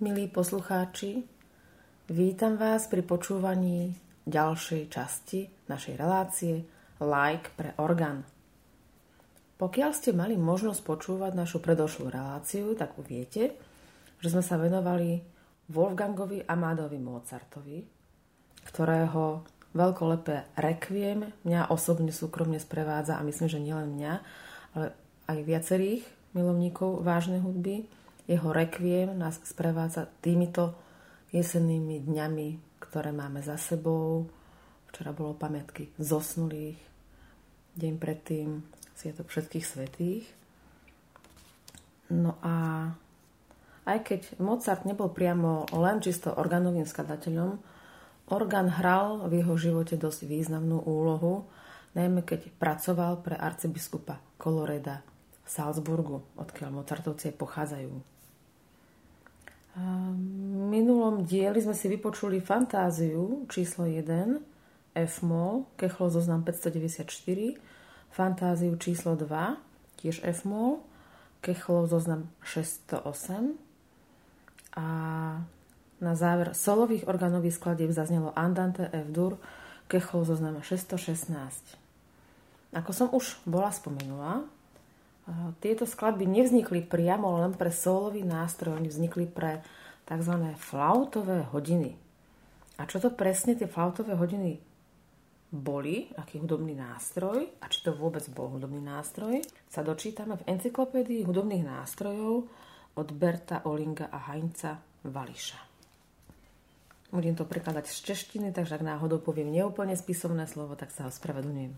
Milí poslucháči, vítam vás pri počúvaní ďalšej časti našej relácie Like pre orgán. Pokiaľ ste mali možnosť počúvať našu predošlú reláciu, tak viete, že sme sa venovali Wolfgangovi Amadovi Mozartovi, ktorého veľkolepé Requiem mňa osobne súkromne sprevádza a myslím, že nielen mňa, ale aj viacerých milovníkov vážnej hudby. Jeho Requiem nás sprevádza týmito jesennými dňami, ktoré máme za sebou. Včera bolo pamiatky zosnulých, deň predtým Sviatok všetkých svetých. No a aj keď Mozart nebol priamo len čisto organovým skladateľom, orgán hral v jeho živote dosť významnú úlohu, najmä keď pracoval pre arcibiskupa Koloreda v Salzburgu, odkiaľ Mozartovci pochádzajú. Minulom dieli sme si vypočuli fantáziu číslo 1 F-moll, Kechlo zoznam 594, fantáziu číslo 2, tiež F-moll, Kechlo zoznam 608 a na záver solových organových skladieb zaznelo Andante F-dur Kechol zozname 616. Ako som už bola spomenula, tieto skladby nevznikli priamo len pre solový nástroj, oni vznikli pre tzv. flautové hodiny. A čo to presne tie flautové hodiny boli, aký hudobný nástroj a či to vôbec bol hudobný nástroj, sa dočítame v encyklopédii hudobných nástrojov od Berta Olinga a Heinza Vališa. Budem to prekladať z češtiny, takže ak náhodou poviem neúplne spisovné slovo, tak sa ho spravedlňujem.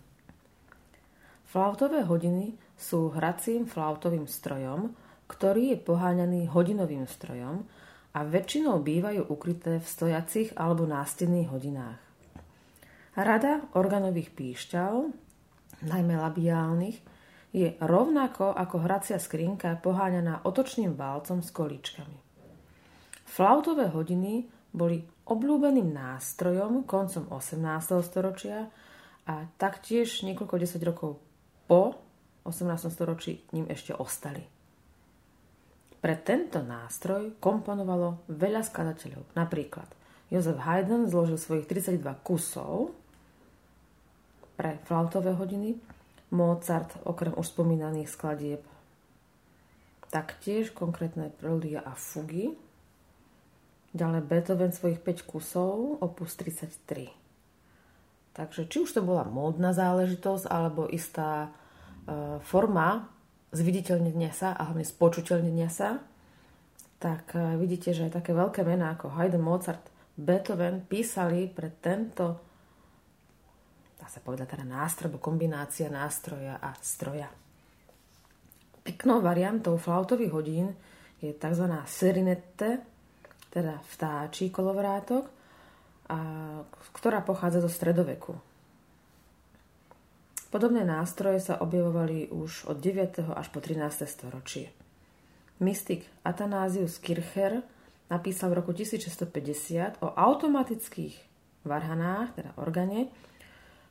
Flautové hodiny sú hracím flautovým strojom, ktorý je poháňaný hodinovým strojom a väčšinou bývajú ukryté v stojacích alebo nástenných hodinách. Rada organových píšťal, najmä labiálnych, je rovnako ako hracia skrinka poháňaná otočným válcom s kolíčkami. Flautové hodiny boli obľúbeným nástrojom koncom 18. storočia a taktiež niekoľko desať rokov po 18. storočí ním ešte ostali. Pre tento nástroj komponovalo veľa skladateľov. Napríklad Josef Haydn zložil svojich 32 kusov pre flautové hodiny, Mozart, okrem už spomínaných skladieb, taktiež konkrétne preludia a fugy. Ďalej Beethoven svojich 5 kusov, opus 33. Takže či už to bola módna záležitosť, alebo istá forma zviditeľnenia sa a hlavne spočuteľnenia sa, tak e, vidíte, že aj také veľké mená ako Haydn, Mozart, Beethoven písali pre tento dá sa povedať teda nástroj, kombinácia nástroja a stroja. Peknou variantou flautových hodín je tzv. serinette, teda vtáčí kolovrátok, a, ktorá pochádza zo stredoveku. Podobné nástroje sa objavovali už od 9. až po 13. storočie. Mystik Athanasius Kircher napísal v roku 1650 o automatických varhanách, teda organe,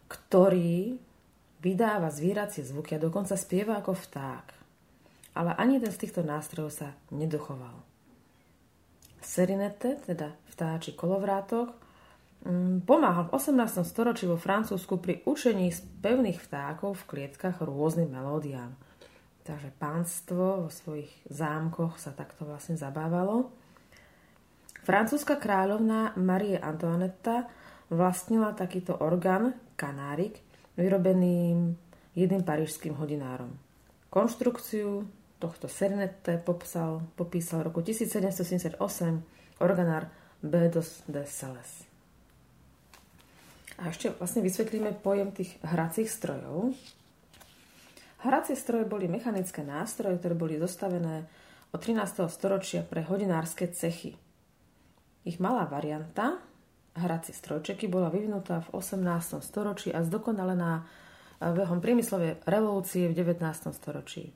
ktorý vydáva zvieracie zvuky a dokonca spieva ako vták. Ale ani jeden z týchto nástrojov sa nedochoval. Serinete, teda vtáči kolovrátok, pomáhal v 18. storočí vo Francúzsku pri učení z pevných vtákov v klietkach rôznym melódiám. Takže pánstvo vo svojich zámkoch sa takto vlastne zabávalo. Francúzska kráľovná Marie Antoinetta vlastnila takýto orgán, kanárik, vyrobený jedným parížským hodinárom. Konštrukciu tohto Sernette popísal v roku 1778 organár Bedos de Sales. A ešte vlastne vysvetlíme pojem tých hracích strojov. Hracie stroje boli mechanické nástroje, ktoré boli zostavené od 13. storočia pre hodinárske cechy. Ich malá varianta, hracie strojčeky bola vyvinutá v 18. storočí a zdokonalená behom priemyslovej revolúcie v 19. storočí.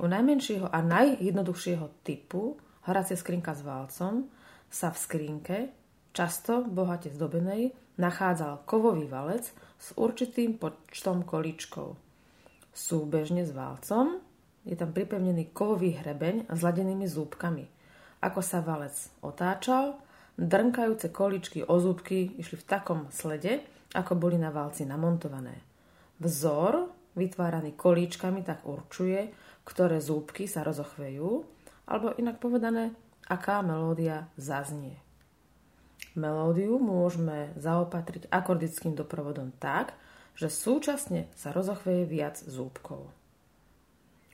U najmenšieho a najjednoduchšieho typu hracia skrinka s válcom sa v skrinke, často bohate zdobenej, nachádzal kovový valec s určitým počtom kolíčkov. Súbežne s válcom je tam pripevnený kovový hrebeň s ladenými zúbkami ako sa valec otáčal, drnkajúce količky o zúbky išli v takom slede, ako boli na valci namontované. Vzor, vytváraný kolíčkami, tak určuje, ktoré zúbky sa rozochvejú, alebo inak povedané, aká melódia zaznie. Melódiu môžeme zaopatriť akordickým doprovodom tak, že súčasne sa rozochveje viac zúbkov.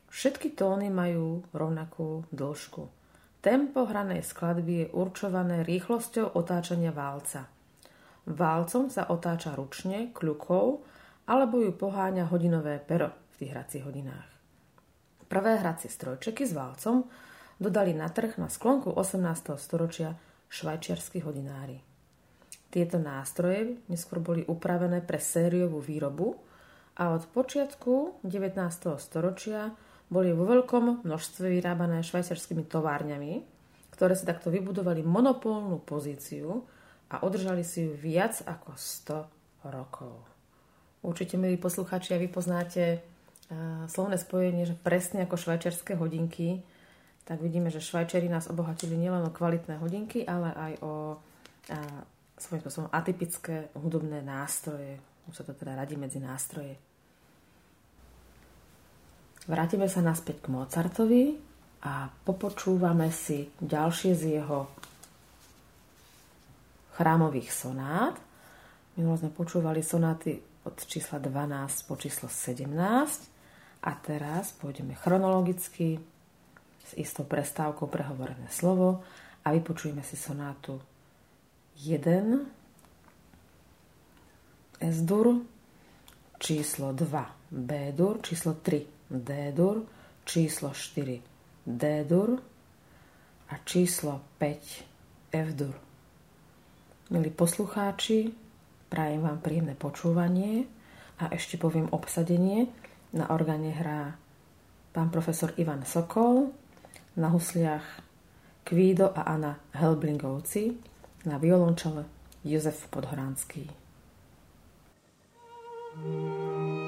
Všetky tóny majú rovnakú dĺžku. Tempo hranej skladby je určované rýchlosťou otáčania válca. Válcom sa otáča ručne, kľukou, alebo ju poháňa hodinové pero v tých hracích hodinách. Prvé hracie strojčeky s válcom dodali na trh na sklonku 18. storočia švajčiarskí hodinári. Tieto nástroje neskôr boli upravené pre sériovú výrobu a od počiatku 19. storočia boli vo veľkom množstve vyrábané švajčiarskými továrňami, ktoré si takto vybudovali monopolnú pozíciu a udržali si ju viac ako 100 rokov. Určite, milí poslucháči, a vy poznáte uh, slovné spojenie, že presne ako švajčiarske hodinky, tak vidíme, že Švajčeri nás obohatili nielen o kvalitné hodinky, ale aj o uh, svojím spôsobom atypické hudobné nástroje. Už sa to teda radí medzi nástroje. Vrátime sa naspäť k Mozartovi a popočúvame si ďalšie z jeho chrámových sonát. Minulo sme počúvali sonáty od čísla 12 po číslo 17 a teraz pôjdeme chronologicky s istou prestávkou prehovorené slovo a vypočujeme si sonátu 1 S-dur, číslo 2 B-dur, číslo 3 D-dur, číslo 4 D-dur a číslo 5 F-dur. Milí poslucháči, prajem vám príjemné počúvanie a ešte poviem obsadenie. Na orgáne hrá pán profesor Ivan Sokol, na husliach Kvído a Anna Helblingovci, na violončele Jozef Podhoránsky. thank you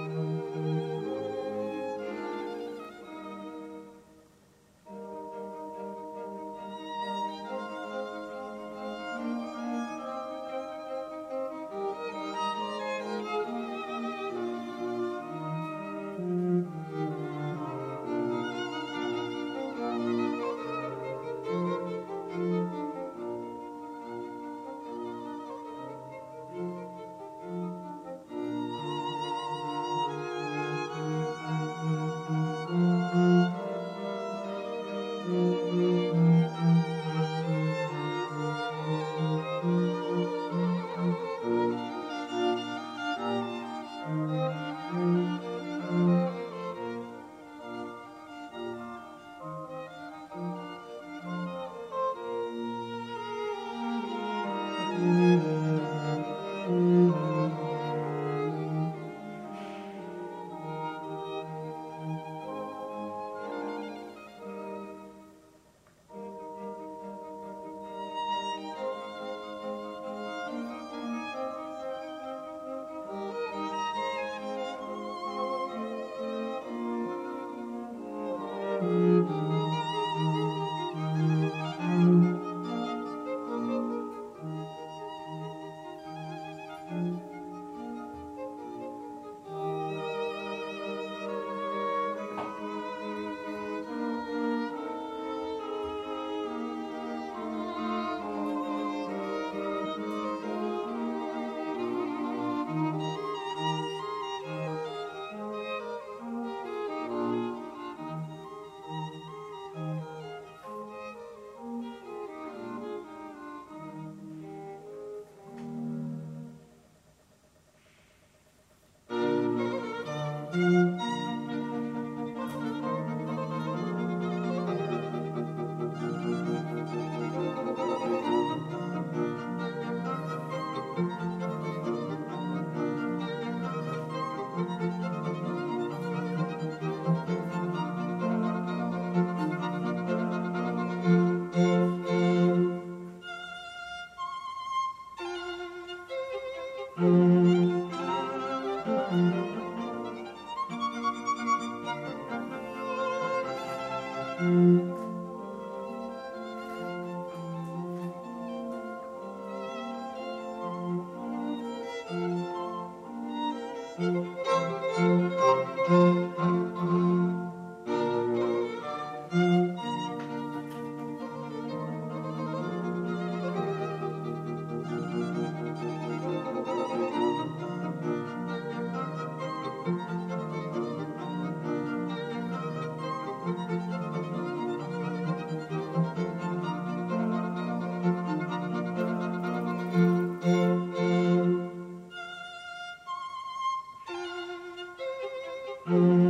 Música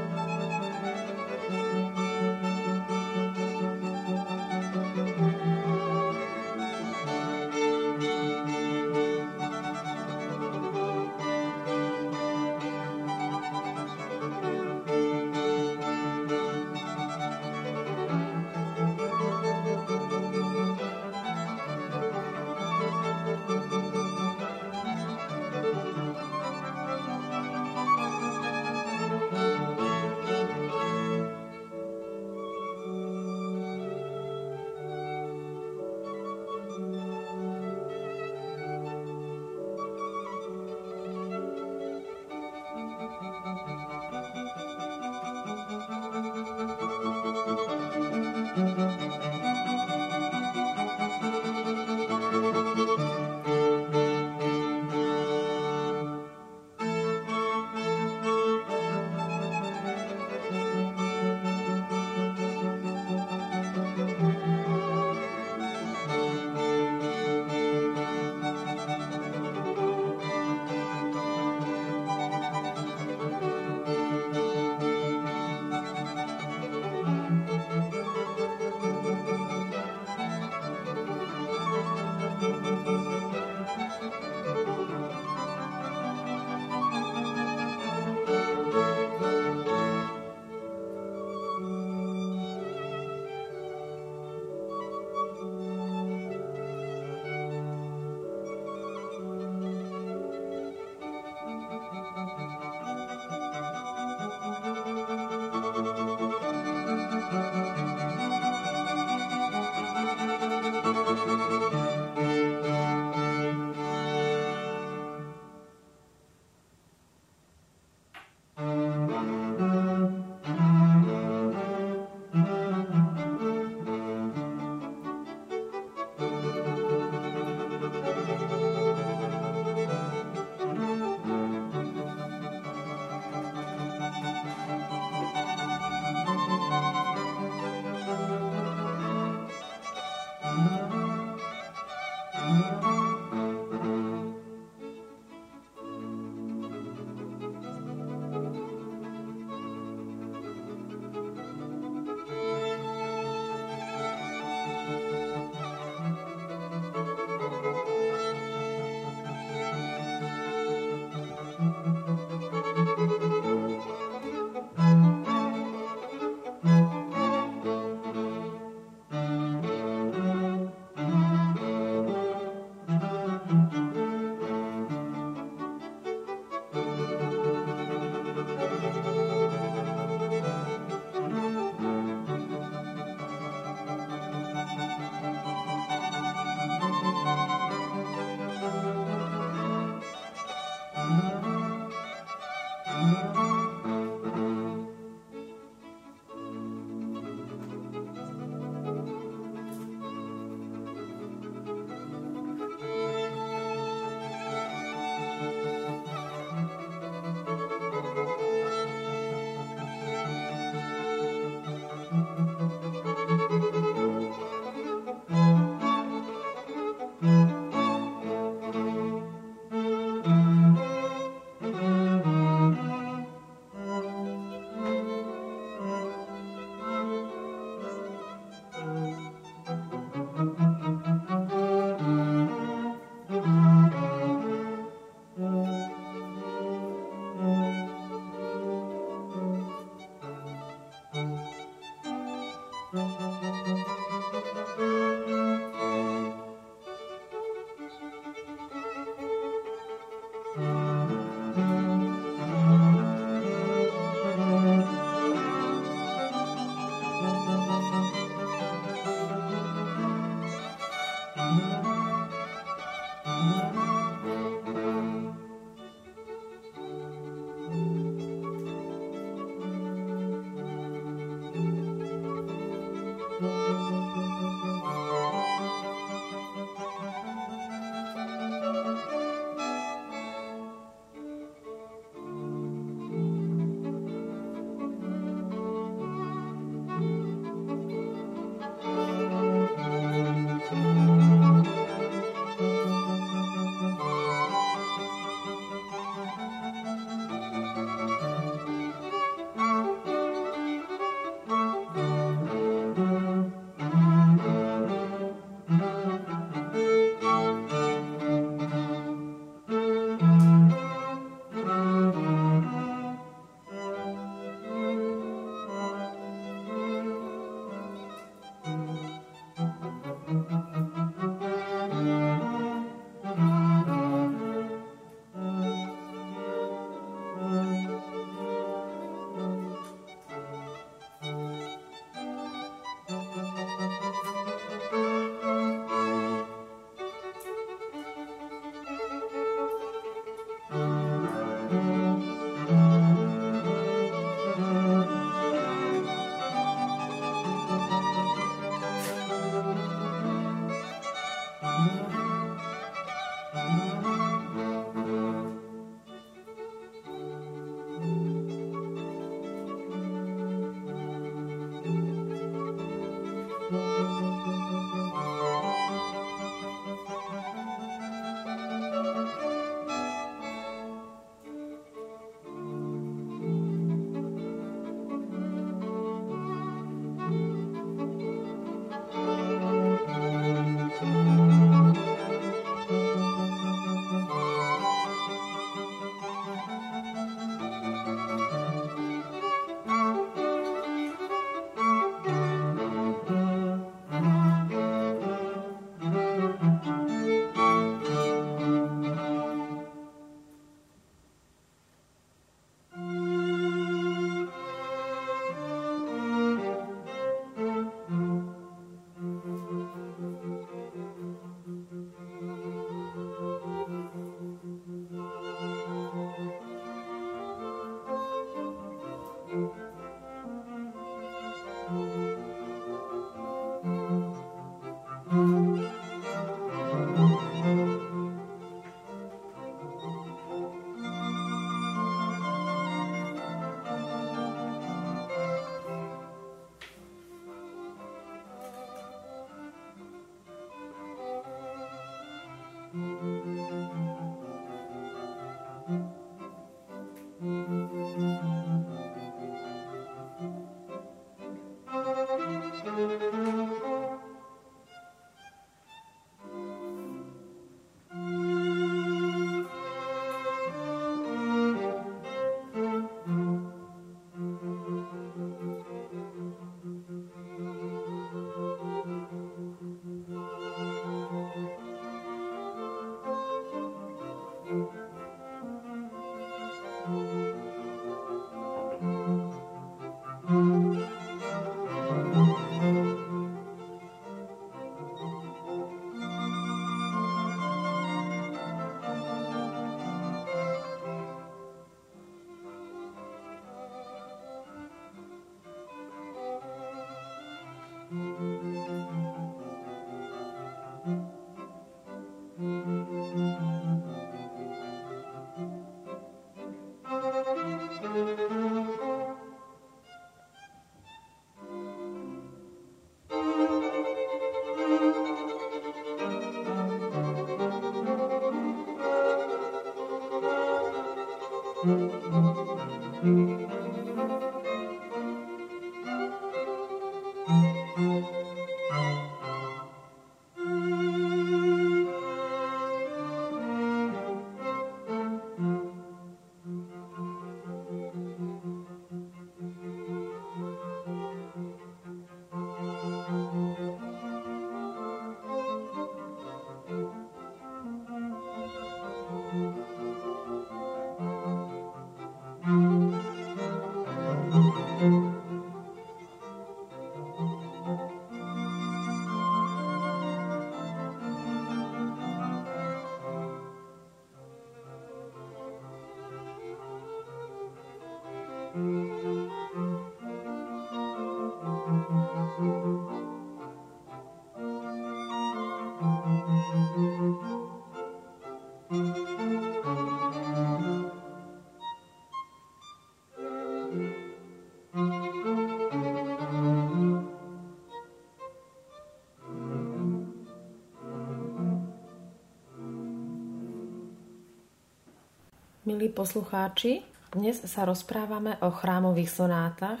Milí poslucháči, dnes sa rozprávame o chrámových sonátach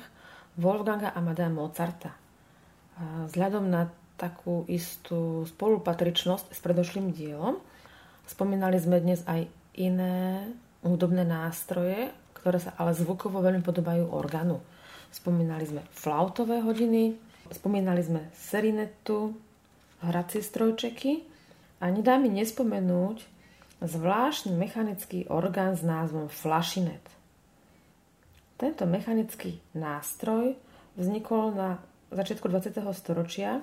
Wolfganga Amadea Mozarta. Vzhľadom na takú istú spolupatričnosť s predošlým dielom, spomínali sme dnes aj iné hudobné nástroje, ktoré sa ale zvukovo veľmi podobajú orgánu. Spomínali sme flautové hodiny, spomínali sme serinetu, hracie strojčeky a nedá mi nespomenúť zvláštny mechanický orgán s názvom flašinet. Tento mechanický nástroj vznikol na začiatku 20. storočia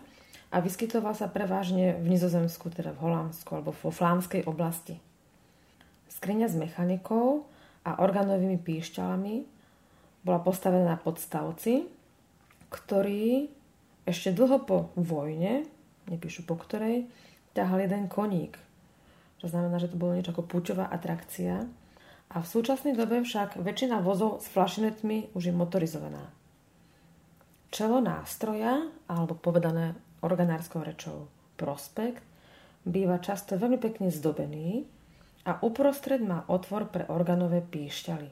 a vyskytoval sa prevažne v Nizozemsku, teda v Holandsku alebo vo flánskej oblasti. Skriňa s mechanikou a organovými píšťalami bola postavená na podstavci, ktorý ešte dlho po vojne, nepíšu po ktorej, ťahal jeden koník – to znamená, že to bolo niečo ako púťová atrakcia. A v súčasnej dobe však väčšina vozov s flašinetmi už je motorizovaná. Čelo nástroja, alebo povedané organárskou rečou prospekt, býva často veľmi pekne zdobený a uprostred má otvor pre organové píšťaly.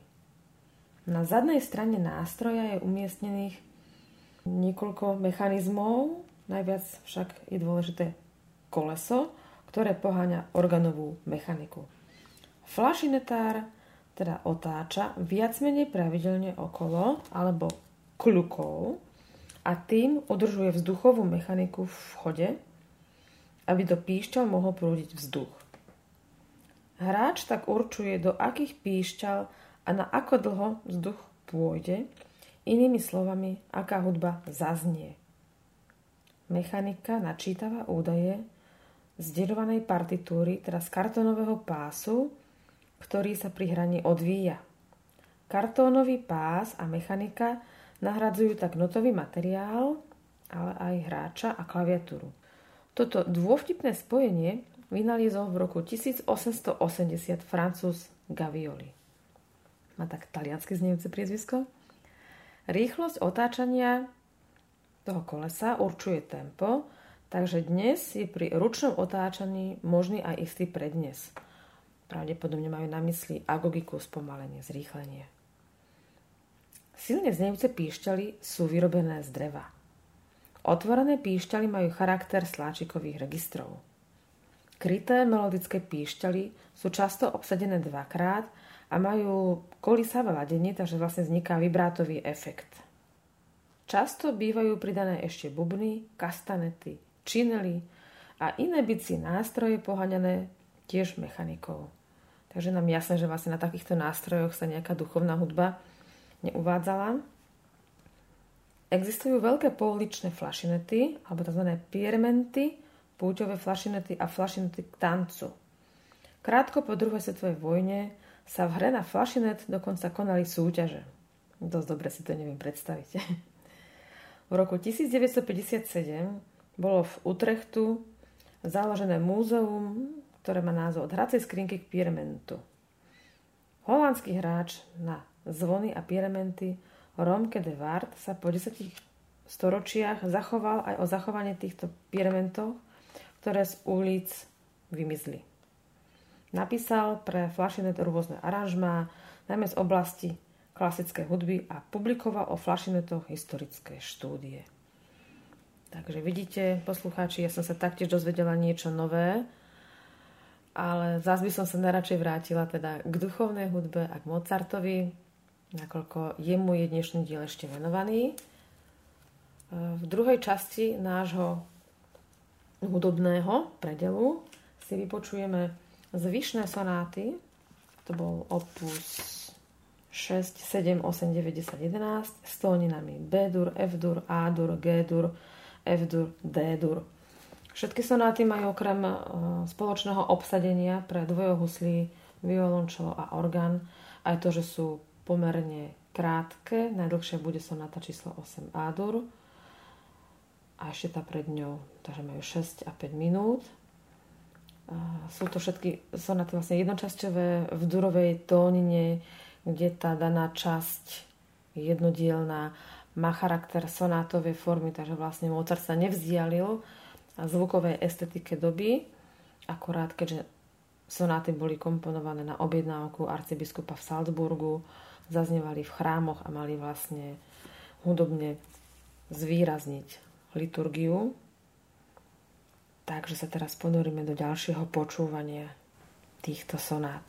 Na zadnej strane nástroja je umiestnených niekoľko mechanizmov, najviac však je dôležité koleso, ktoré poháňa organovú mechaniku. Flašinetár teda otáča viac menej pravidelne okolo alebo kľukou a tým udržuje vzduchovú mechaniku v chode, aby do píšťal mohol prúdiť vzduch. Hráč tak určuje, do akých píšťal a na ako dlho vzduch pôjde, inými slovami, aká hudba zaznie. Mechanika načítava údaje zdieľovanej partitúry, teda z kartónového pásu, ktorý sa pri hraní odvíja. Kartónový pás a mechanika nahradzujú tak notový materiál, ale aj hráča a klaviatúru. Toto dôvtipné spojenie vynaliezol v roku 1880 francúz Gavioli. Má tak taliansky znejúce priezvisko? Rýchlosť otáčania toho kolesa určuje tempo, Takže dnes je pri ručnom otáčaní možný aj istý prednes. Pravdepodobne majú na mysli agogiku, spomalenie, zrýchlenie. Silne znejúce píšťaly sú vyrobené z dreva. Otvorené píšťaly majú charakter sláčikových registrov. Kryté melodické píšťaly sú často obsadené dvakrát a majú kolisavé ladenie, takže vlastne vzniká vibrátový efekt. Často bývajú pridané ešte bubny, kastanety, činely a iné bicie nástroje poháňané tiež mechanikou. Takže nám jasné, že vlastne na takýchto nástrojoch sa nejaká duchovná hudba neuvádzala. Existujú veľké pouličné flašinety, alebo tzv. piermenty, púťové flašinety a flašinety k tancu. Krátko po druhej svetovej vojne sa v hre na flašinet dokonca konali súťaže. Dosť dobre si to neviem predstaviť. V roku 1957 bolo v Utrechtu založené múzeum, ktoré má názov Od hracej skrinky k Piermentu. Holandský hráč na zvony a piermenty Romke de Wart sa po 10 storočiach zachoval aj o zachovanie týchto piermentov, ktoré z ulic vymizli. Napísal pre Flašinet rôzne aranžmá, najmä z oblasti klasickej hudby a publikoval o Flašinetoch historické štúdie. Takže vidíte, poslucháči, ja som sa taktiež dozvedela niečo nové, ale zás by som sa najradšej vrátila teda k duchovnej hudbe a k Mozartovi, nakoľko jemu je dnešný diel ešte venovaný. V druhej časti nášho hudobného predelu si vypočujeme zvyšné sonáty, to bol opus 6, 7, 8, 9, 10, 11 s tóninami B-dur, F-dur, A-dur, G-dur, F-dur, D-dur. Všetky sonáty majú okrem e, spoločného obsadenia pre dvojohuslí, violončelo a orgán aj to, že sú pomerne krátke. Najdlhšia bude sonáta číslo 8 A-dur a ešte tá pred ňou, takže majú 6 a 5 minút. Sú to všetky sonaty vlastne jednočasťové v durovej tónine, kde tá daná časť jednodielná má charakter sonátovej formy, takže vlastne Mozart sa nevzdialil zvukovej estetike doby, akorát keďže sonáty boli komponované na objednávku arcibiskupa v Salzburgu, zaznievali v chrámoch a mali vlastne hudobne zvýrazniť liturgiu Takže sa teraz ponoríme do ďalšieho počúvania týchto sonát.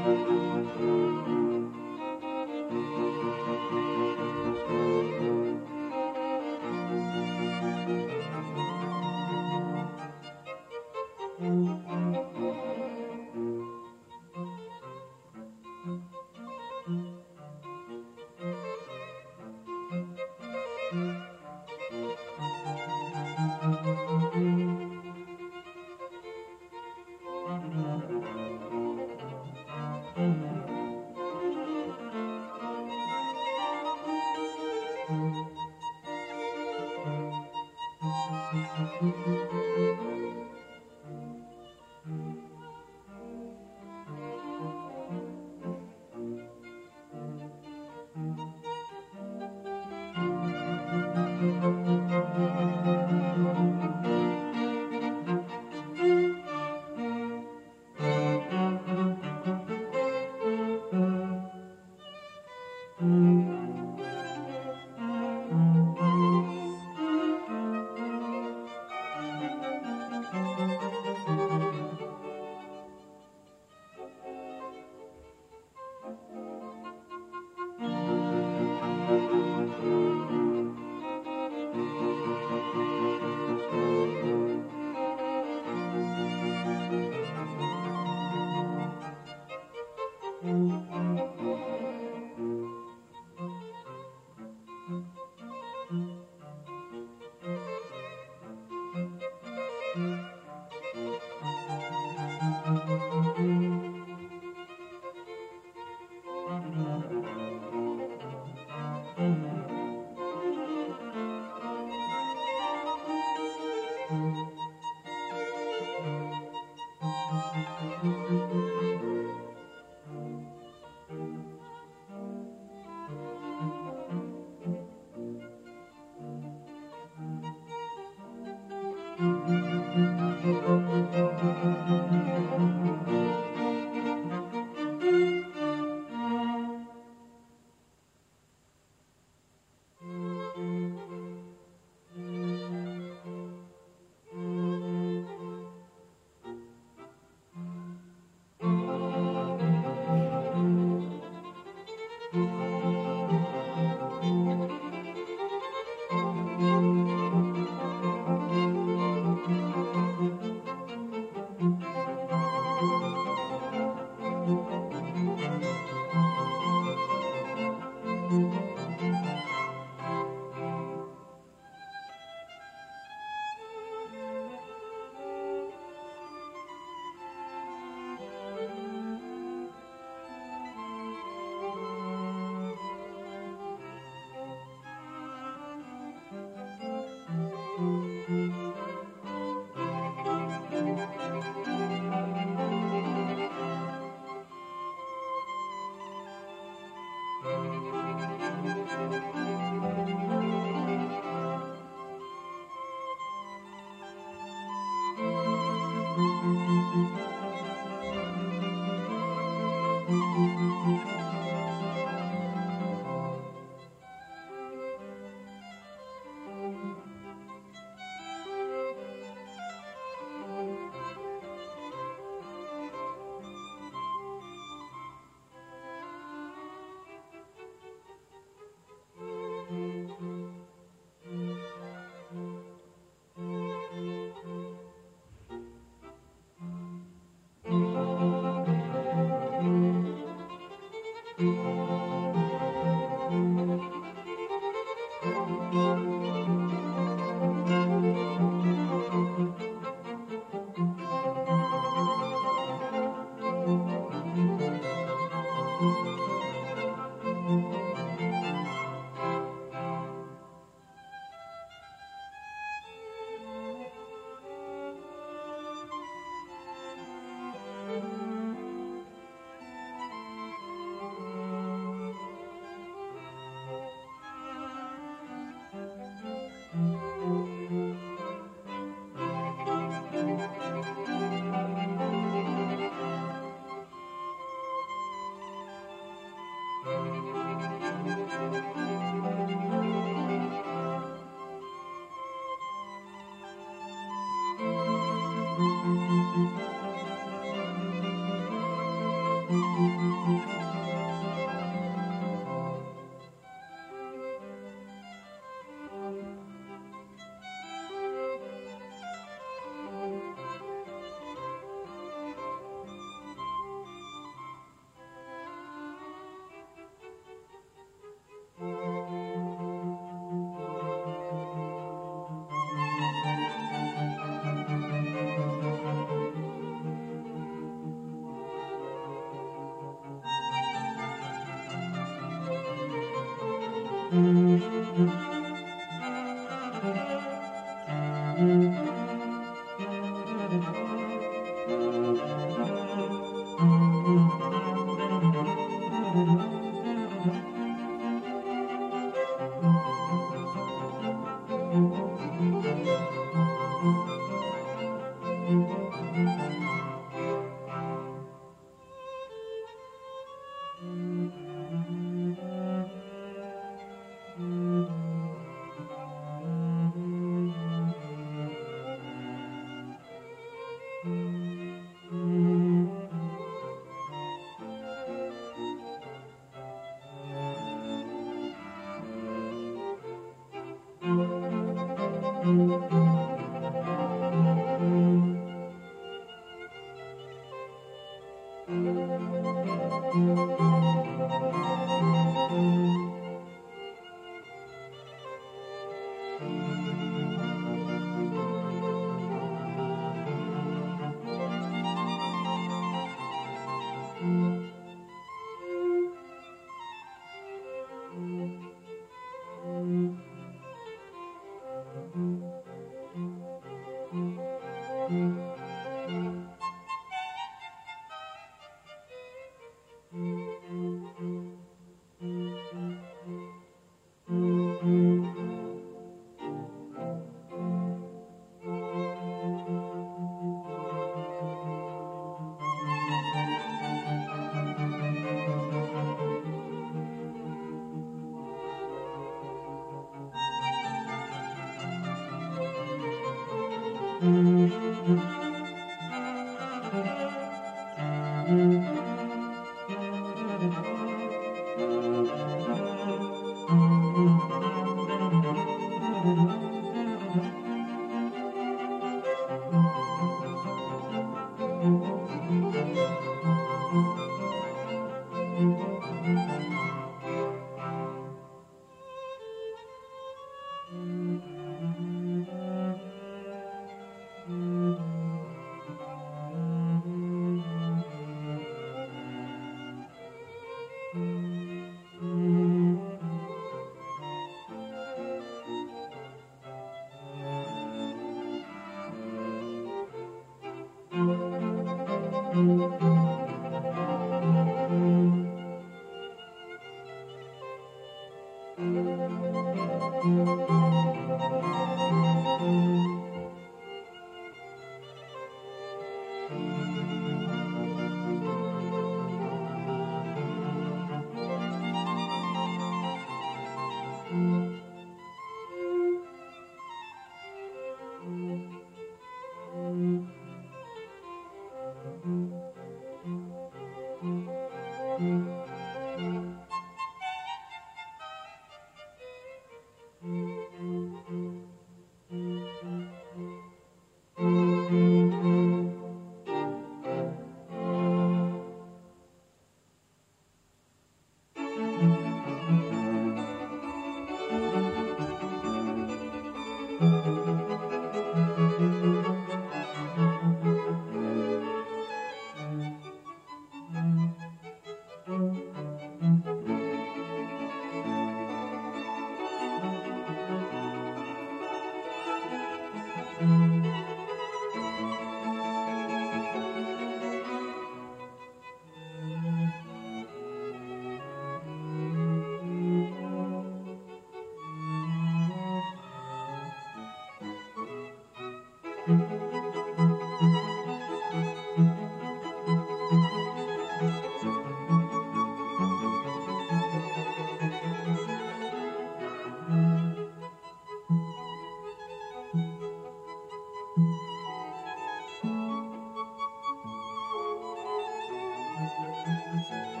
Música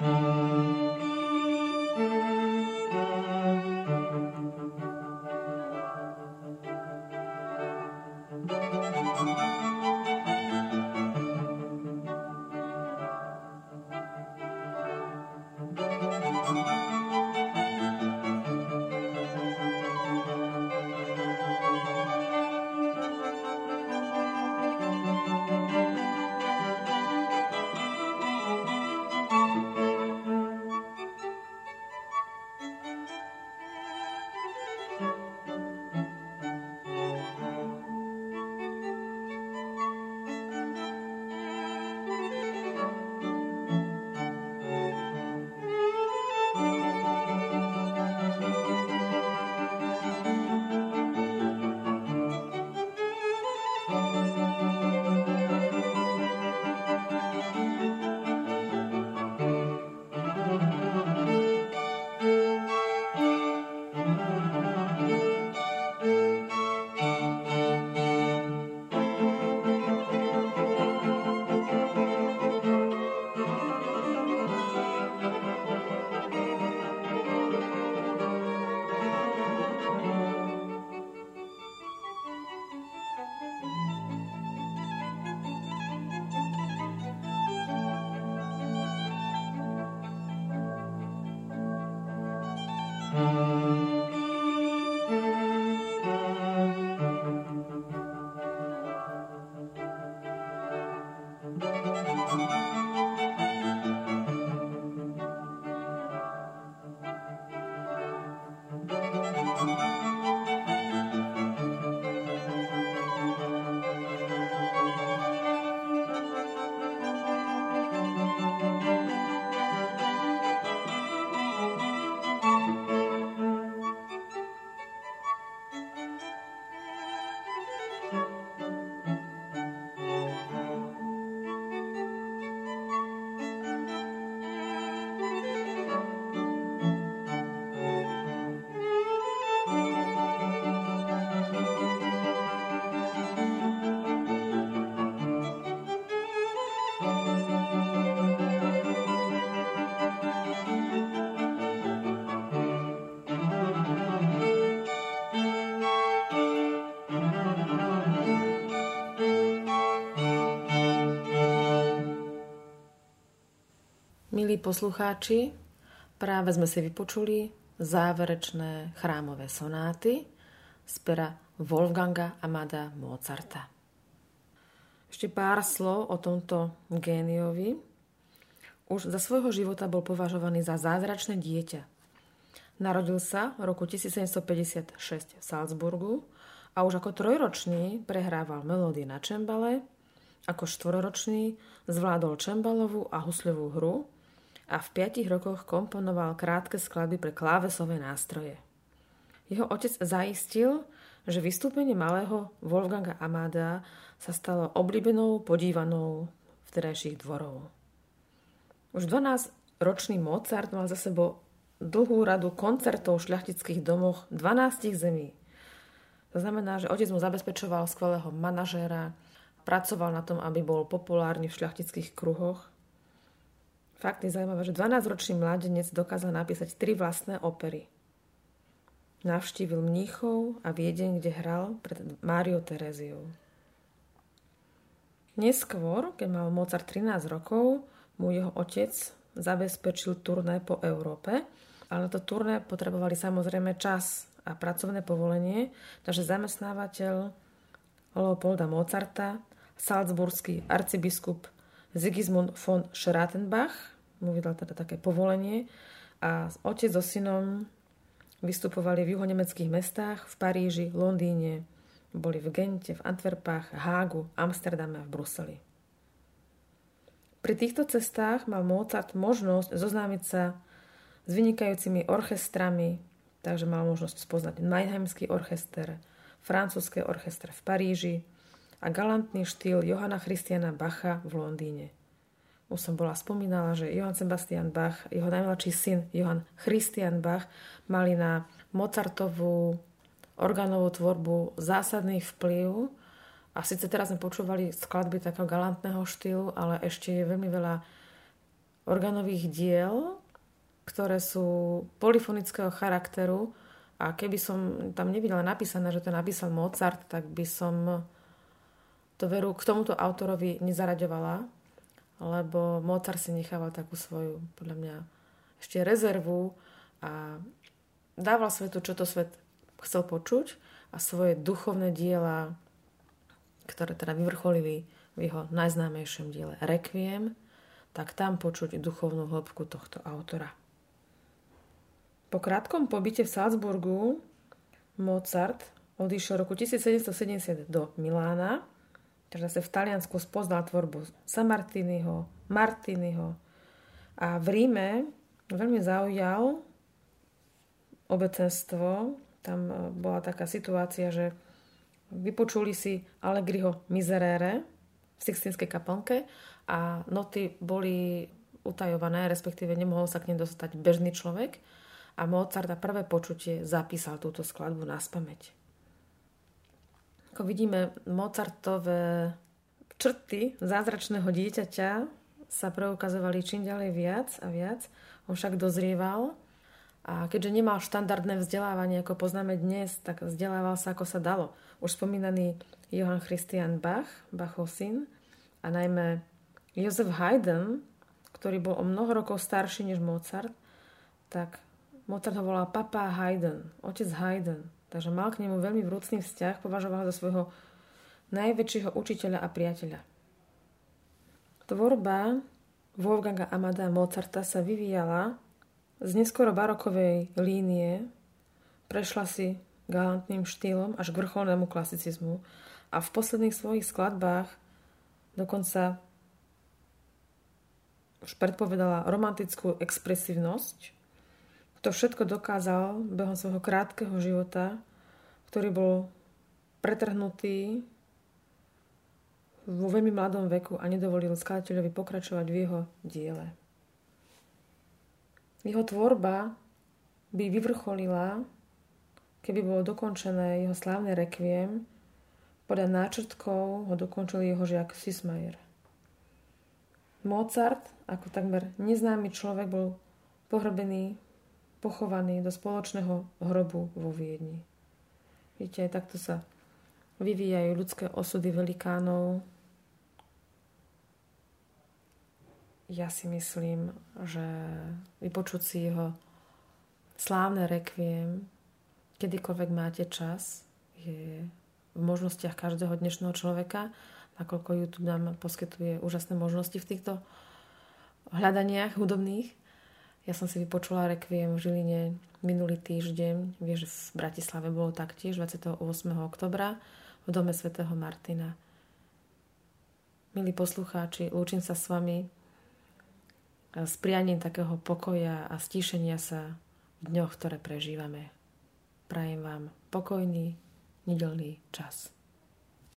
Mm-hmm. Milí poslucháči, práve sme si vypočuli záverečné chrámové sonáty z pera Wolfganga Amada Mozarta. Ešte pár slov o tomto géniovi. Už za svojho života bol považovaný za zázračné dieťa. Narodil sa v roku 1756 v Salzburgu a už ako trojročný prehrával melódie na čembale, ako štvoročný zvládol čembalovú a husľovú hru a v 5 rokoch komponoval krátke skladby pre klávesové nástroje. Jeho otec zaistil, že vystúpenie malého Wolfganga Amada sa stalo oblíbenou podívanou vtedajších dvorov. Už 12-ročný Mozart mal za sebou dlhú radu koncertov v šľachtických domoch 12 zemí. To znamená, že otec mu zabezpečoval skvelého manažéra, pracoval na tom, aby bol populárny v šľachtických kruhoch. Fakt je zaujímavé, že 12-ročný mladenec dokázal napísať tri vlastné opery. Navštívil Mníchov a Viedeň, kde hral pred Máriou Tereziou. Neskôr, keď mal Mozart 13 rokov, mu jeho otec zabezpečil turné po Európe, ale to turné potrebovali samozrejme čas a pracovné povolenie, takže zamestnávateľ Leopolda Mozarta, salzburský arcibiskup Sigismund von Schrattenbach mu vydal teda také povolenie a otec so synom vystupovali v juhonemeckých mestách, v Paríži, Londýne, boli v Gente, v Antwerpách, Hágu, Amsterdame a v Bruseli. Pri týchto cestách mal Mozart možnosť zoznámiť sa s vynikajúcimi orchestrami, takže mal možnosť spoznať Mannheimský orchester, francúzske orchestre v Paríži a galantný štýl Johana Christiana Bacha v Londýne. Už som bola spomínala, že Johann Sebastian Bach, jeho najmladší syn Johann Christian Bach mali na Mozartovú organovú tvorbu zásadný vplyv. A síce teraz sme počúvali skladby takého galantného štýlu, ale ešte je veľmi veľa organových diel, ktoré sú polyfonického charakteru a keby som tam nevidela napísané, že to napísal Mozart, tak by som to veru k tomuto autorovi nezaraďovala, lebo Mozart si nechával takú svoju, podľa mňa, ešte rezervu a dával svetu, čo to svet chcel počuť a svoje duchovné diela, ktoré teda vyvrcholili v jeho najznámejšom diele Requiem, tak tam počuť duchovnú hĺbku tohto autora. Po krátkom pobyte v Salzburgu Mozart odišiel roku 1770 do Milána, takže sa v Taliansku spoznal tvorbu Samartiniho, Martiniho a v Ríme veľmi zaujal obecenstvo. Tam e, bola taká situácia, že vypočuli si Allegriho Miserere v Sixtinskej kaplnke a noty boli utajované, respektíve nemohol sa k nej dostať bežný človek a Mozart na prvé počutie zapísal túto skladbu na spameť. Ako vidíme, Mozartové črty zázračného dieťaťa sa preukazovali čím ďalej viac a viac. On však dozrieval a keďže nemal štandardné vzdelávanie, ako poznáme dnes, tak vzdelával sa, ako sa dalo. Už spomínaný Johann Christian Bach, Bachov syn, a najmä Josef Haydn, ktorý bol o mnoho rokov starší než Mozart, tak Mozart ho volal papa Haydn, otec Haydn, takže mal k nemu veľmi vrúcný vzťah, považoval ho za svojho najväčšieho učiteľa a priateľa. Tvorba Wolfganga Amada Mozarta sa vyvíjala z neskoro barokovej línie, prešla si galantným štýlom až k vrcholnému klasicizmu a v posledných svojich skladbách dokonca už predpovedala romantickú expresívnosť, to všetko dokázal behom svojho krátkeho života, ktorý bol pretrhnutý vo veľmi mladom veku a nedovolil skladateľovi pokračovať v jeho diele. Jeho tvorba by vyvrcholila, keby bolo dokončené jeho slávne rekviem, podľa náčrtkov ho dokončil jeho žiak Sismayer. Mozart, ako takmer neznámy človek, bol pohrbený pochovaný do spoločného hrobu vo Viedni. Viete, aj takto sa vyvíjajú ľudské osudy velikánov. ja si myslím, že vypočuť si jeho slávne rekviem, kedykoľvek máte čas, je v možnostiach každého dnešného človeka, nakoľko YouTube nám poskytuje úžasné možnosti v týchto hľadaniach hudobných. Ja som si vypočula rekviem v Žiline minulý týždeň. Vieš, v Bratislave bolo taktiež 28. oktobra v dome svätého Martina. Milí poslucháči, lúčim sa s vami s prianím takého pokoja a stíšenia sa v dňoch, ktoré prežívame. Prajem vám pokojný, nedelný čas.